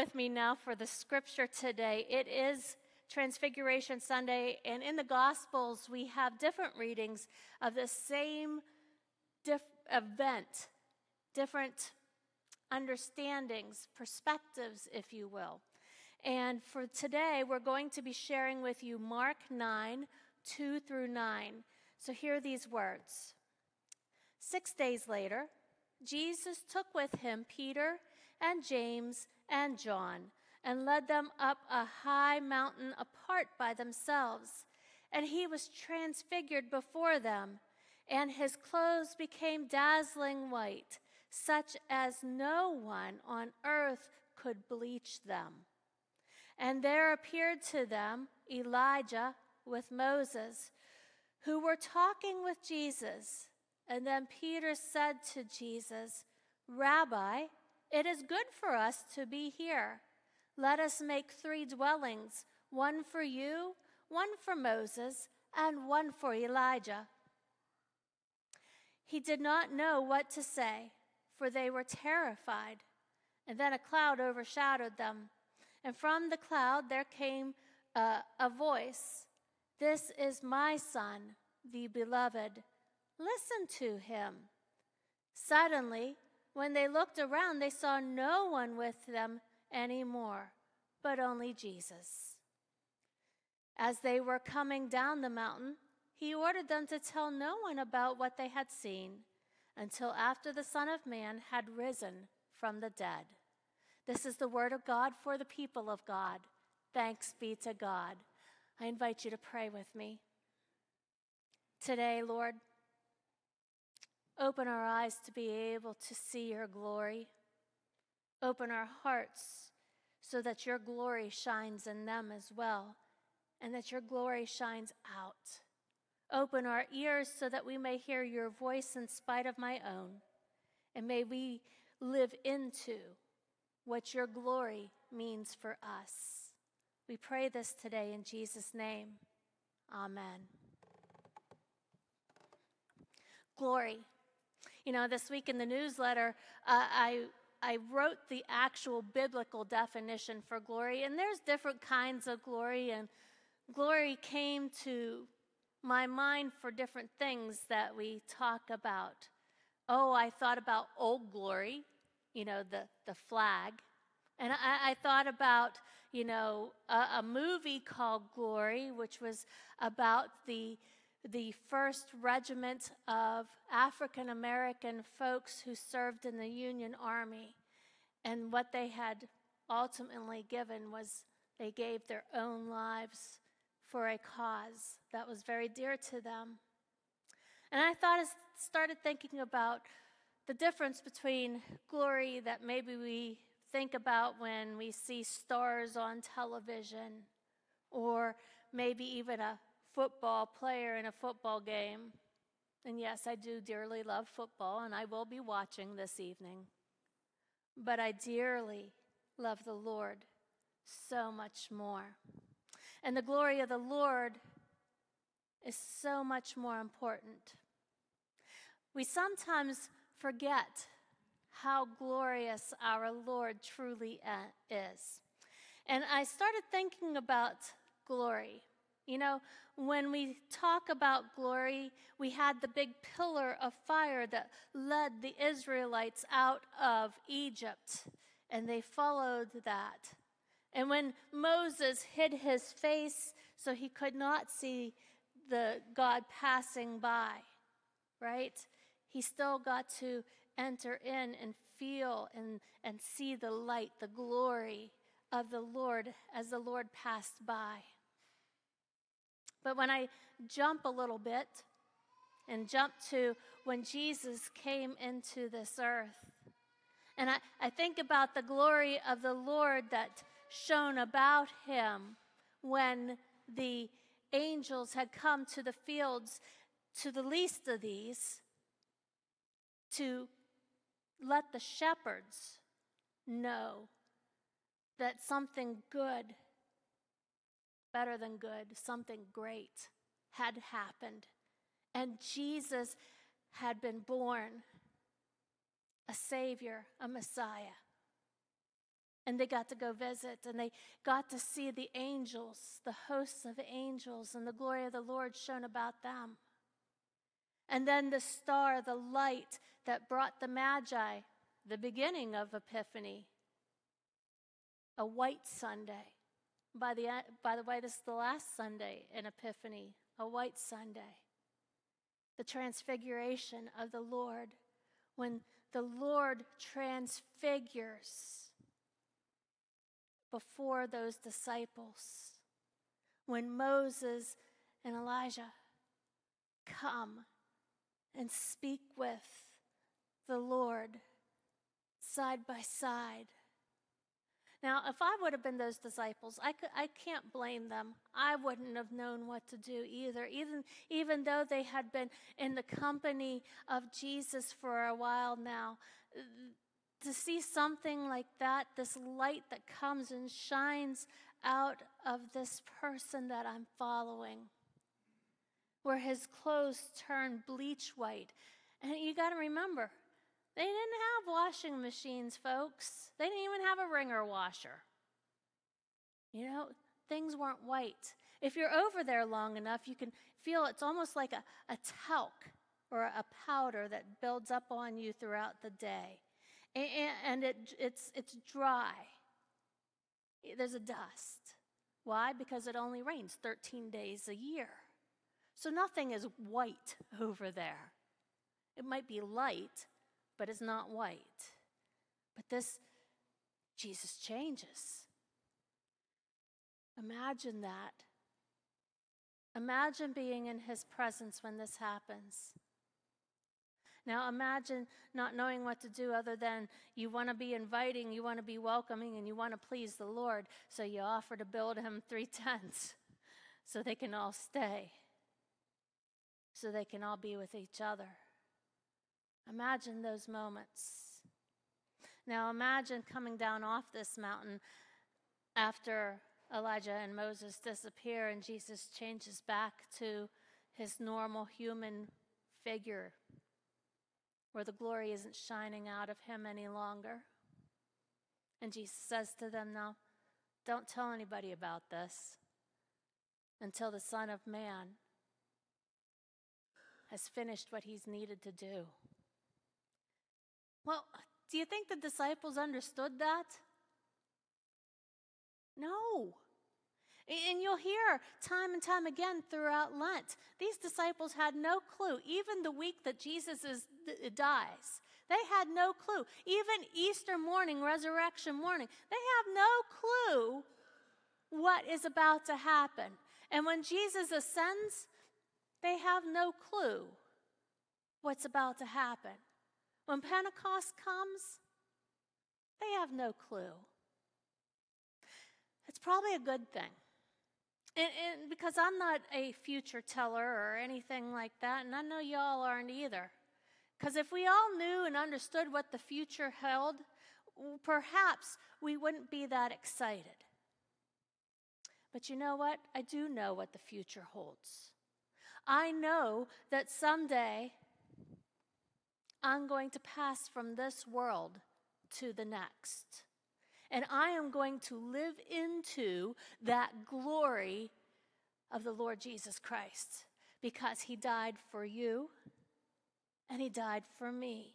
with me now for the scripture today. It is Transfiguration Sunday, and in the Gospels, we have different readings of the same diff- event, different understandings, perspectives, if you will. And for today, we're going to be sharing with you Mark 9, 2 through 9. So hear these words Six days later, Jesus took with him Peter and James and John and led them up a high mountain apart by themselves. And he was transfigured before them, and his clothes became dazzling white, such as no one on earth could bleach them. And there appeared to them Elijah with Moses, who were talking with Jesus. And then Peter said to Jesus, Rabbi, it is good for us to be here. Let us make three dwellings one for you, one for Moses, and one for Elijah. He did not know what to say, for they were terrified. And then a cloud overshadowed them. And from the cloud there came a, voice This is my son, the beloved. Listen to him. Suddenly, when they looked around, they saw no one with them anymore, but only Jesus. As they were coming down the mountain, he ordered them to tell no one about what they had seen until after the Son of Man had risen from the dead. This is the word of God for the people of God. Thanks be to God. I invite you to pray with me. Today, Lord, Open our eyes to be able to see your glory. Open our hearts so that your glory shines in them as well and that your glory shines out. Open our ears so that we may hear your voice in spite of my own. And may we live into what your glory means for us. We pray this today in Jesus' name. Amen. Glory. You know, this week in the newsletter, uh, I I wrote the actual biblical definition for glory, and there's different kinds of glory, and glory came to my mind for different things that we talk about. Oh, I thought about old glory, you know, the, the flag. And I, I thought about, you know, a, a movie called Glory, which was about the the first regiment of African American folks who served in the Union Army. And what they had ultimately given was they gave their own lives for a cause that was very dear to them. And I thought, I started thinking about the difference between glory that maybe we think about when we see stars on television, or maybe even a football player in a football game. And yes, I do dearly love football, and I will be watching this evening. But I dearly love the Lord so much more. And the glory of the Lord is so much more important. We sometimes forget how glorious our Lord truly uh, is. And I started thinking about glory. You know, when we talk about glory, we had the big pillar of fire that led the Israelites out of Egypt, and they followed that. And when Moses hid his face so he could not see the God passing by, right? He still got to enter in and feel and, and see the light, the glory of the Lord as the Lord passed by. But when I jump a little bit and jump to when Jesus came into this earth, and I, I think about the glory of the Lord that shone about him when the angels had come to the fields to the least of these to let the shepherds know that something good better than good, something great had happened. And Jesus had been born a Savior, a Messiah. And they got to go visit, and they got to see the angels, the hosts of angels, and the glory of the Lord shone about them. And then the star, the light that brought the Magi, the beginning of Epiphany, a white Sunday. By the, by the way, this is the last Sunday in Epiphany, a white Sunday. The transfiguration of the Lord, when the Lord transfigures before those disciples, when Moses and Elijah come and speak with the Lord side by side. Now, if I would have been those disciples, I, could, I can't blame them. I wouldn't have known what to do either, even, even though they had been in the company of Jesus for a while now. To see something like that, this light that comes and shines out of this person that I'm following where his clothes turn bleach white. And you got to remember, they didn't have washing machines, folks. They didn't even have a wringer washer. You know, things weren't white. If you're over there long enough, you can feel it's almost like a, a talc or a powder that builds up on you throughout the day. And, and it, it's, it's dry. There's a dust. Why? Because it only rains 13 days a year. So nothing is white over there. It might be light, but it's not white. But this, Jesus changes. Imagine that. Imagine being in his presence when this happens. Now imagine not knowing what to do other than you want to be inviting, you want to be welcoming, and you want to please the Lord. So you offer to build him three tents so they can all stay so they can all be with each other. Imagine those moments. Now imagine coming down off this mountain after Elijah and Moses disappear and Jesus changes back to his normal human figure where the glory isn't shining out of him any longer. And Jesus says to them, Now, don't tell anybody about this until the Son of Man has finished what he's needed to do. Well, do you think the disciples understood that? No. And you'll hear time and time again throughout Lent, these disciples had no clue. Even the week that Jesus is, dies, they had no clue. Even Easter morning, resurrection morning, they have no clue what is about to happen. And when Jesus ascends, they have no clue what's about to happen. When Pentecost comes, they have no clue. It's probably a good thing. And, and, because I'm not a future teller or anything like that, and I know y'all aren't either. Because if we all knew and understood what the future held, perhaps we wouldn't be that excited. But you know what? I do know what the future holds. I know that someday I'm going to pass from this world to the next. And I am going to live into that glory of the Lord Jesus Christ because he died for you and he died for me.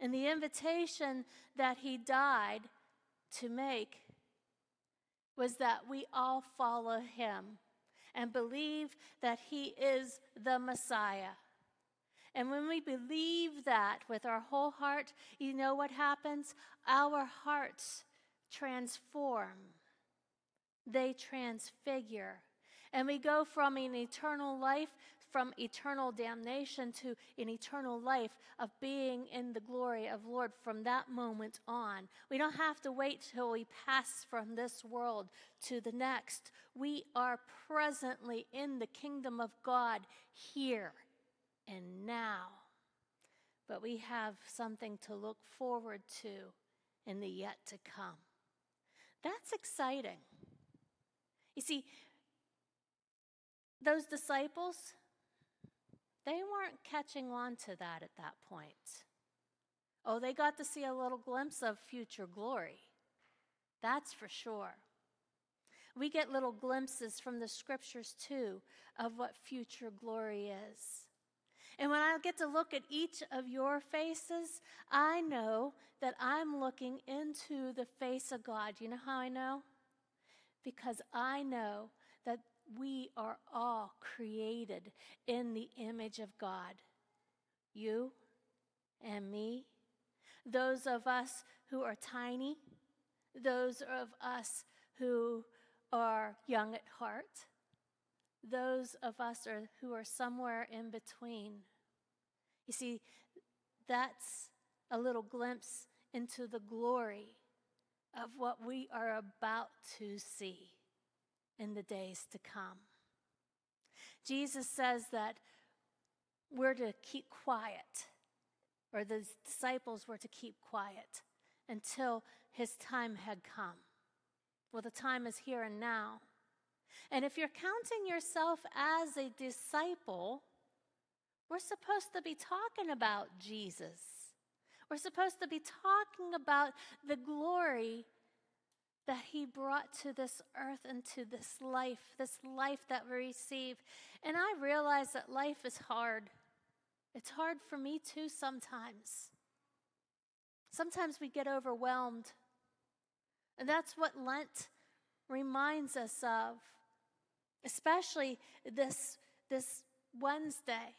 And the invitation that he died to make was that we all follow him and believe that He is the Messiah. And when we believe that with our whole heart, you know what happens? Our hearts transform, they transfigure. And we go from an eternal life from eternal damnation to an eternal life of being in the glory of Lord from that moment on. We don't have to wait till we pass from this world to the next. We are presently in the kingdom of God here and now. But we have something to look forward to in the yet to come. That's exciting. You see, those disciples, they weren't catching on to that at that point. Oh, they got to see a little glimpse of future glory. That's for sure. We get little glimpses from the scriptures too of what future glory is. And when I get to look at each of your faces, I know that I'm looking into the face of God. You know how I know? Because I know that we are all created in the image of God. You and me, those of us who are tiny, those of us who are young at heart, those of us are, who are somewhere in between. You see, that's a little glimpse into the glory of what we are about to see in the days to come. Jesus says that we're to keep quiet, or the disciples were to keep quiet until his time had come. Well, the time is here and now. And if you're counting yourself as a disciple, we're supposed to be talking about Jesus. We're supposed to be talking about the glory that he brought to this earth and to this life, this life that we receive. And I realize that life is hard. It's hard for me too sometimes. Sometimes we get overwhelmed. And that's what Lent reminds us of, especially this, this Wednesday,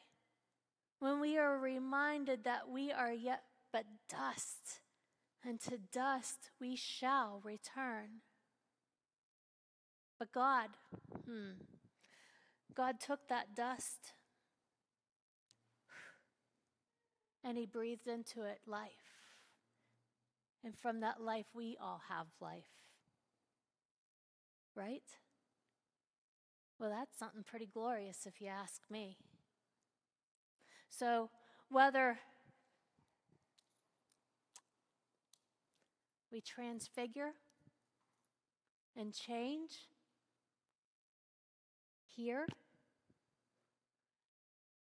when we are reminded that we are yet but dust, and to dust we shall return. But God, hmm, God took that dust and He breathed into it life. And from that life, we all have life. Right? Well, that's something pretty glorious if you ask me. So, whether we transfigure and change here,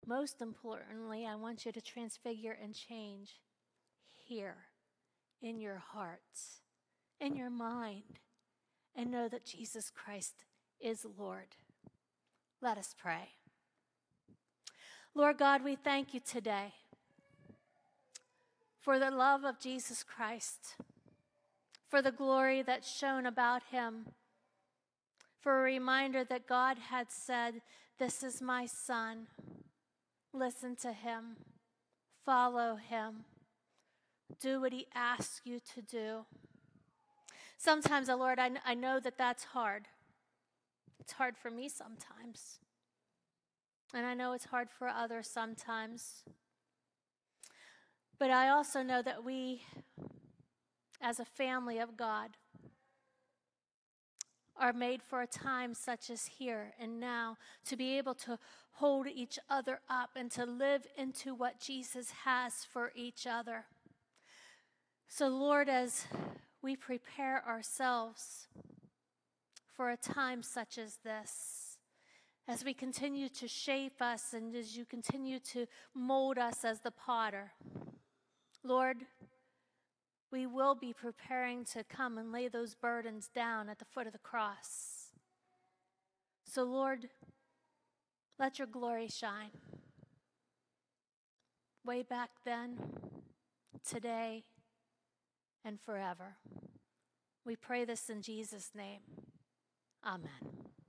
most importantly, I want you to transfigure and change here in your hearts, in your mind, and know that Jesus Christ is Lord. Let us pray. Lord God, we thank you today for the love of Jesus Christ, for the glory that shone about him, for a reminder that God had said, This is my son. Listen to him, follow him. Do what He asks you to do. Sometimes, Lord, I know that that's hard. It's hard for me sometimes. And I know it's hard for others sometimes. But I also know that we, as a family of God, are made for a time such as here and now to be able to hold each other up and to live into what Jesus has for each other. So, Lord, as we prepare ourselves for a time such as this, as we continue to shape us and as you continue to mold us as the potter, Lord, we will be preparing to come and lay those burdens down at the foot of the cross. So, Lord, let your glory shine. Way back then, today, and forever. We pray this in Jesus' name. Amen.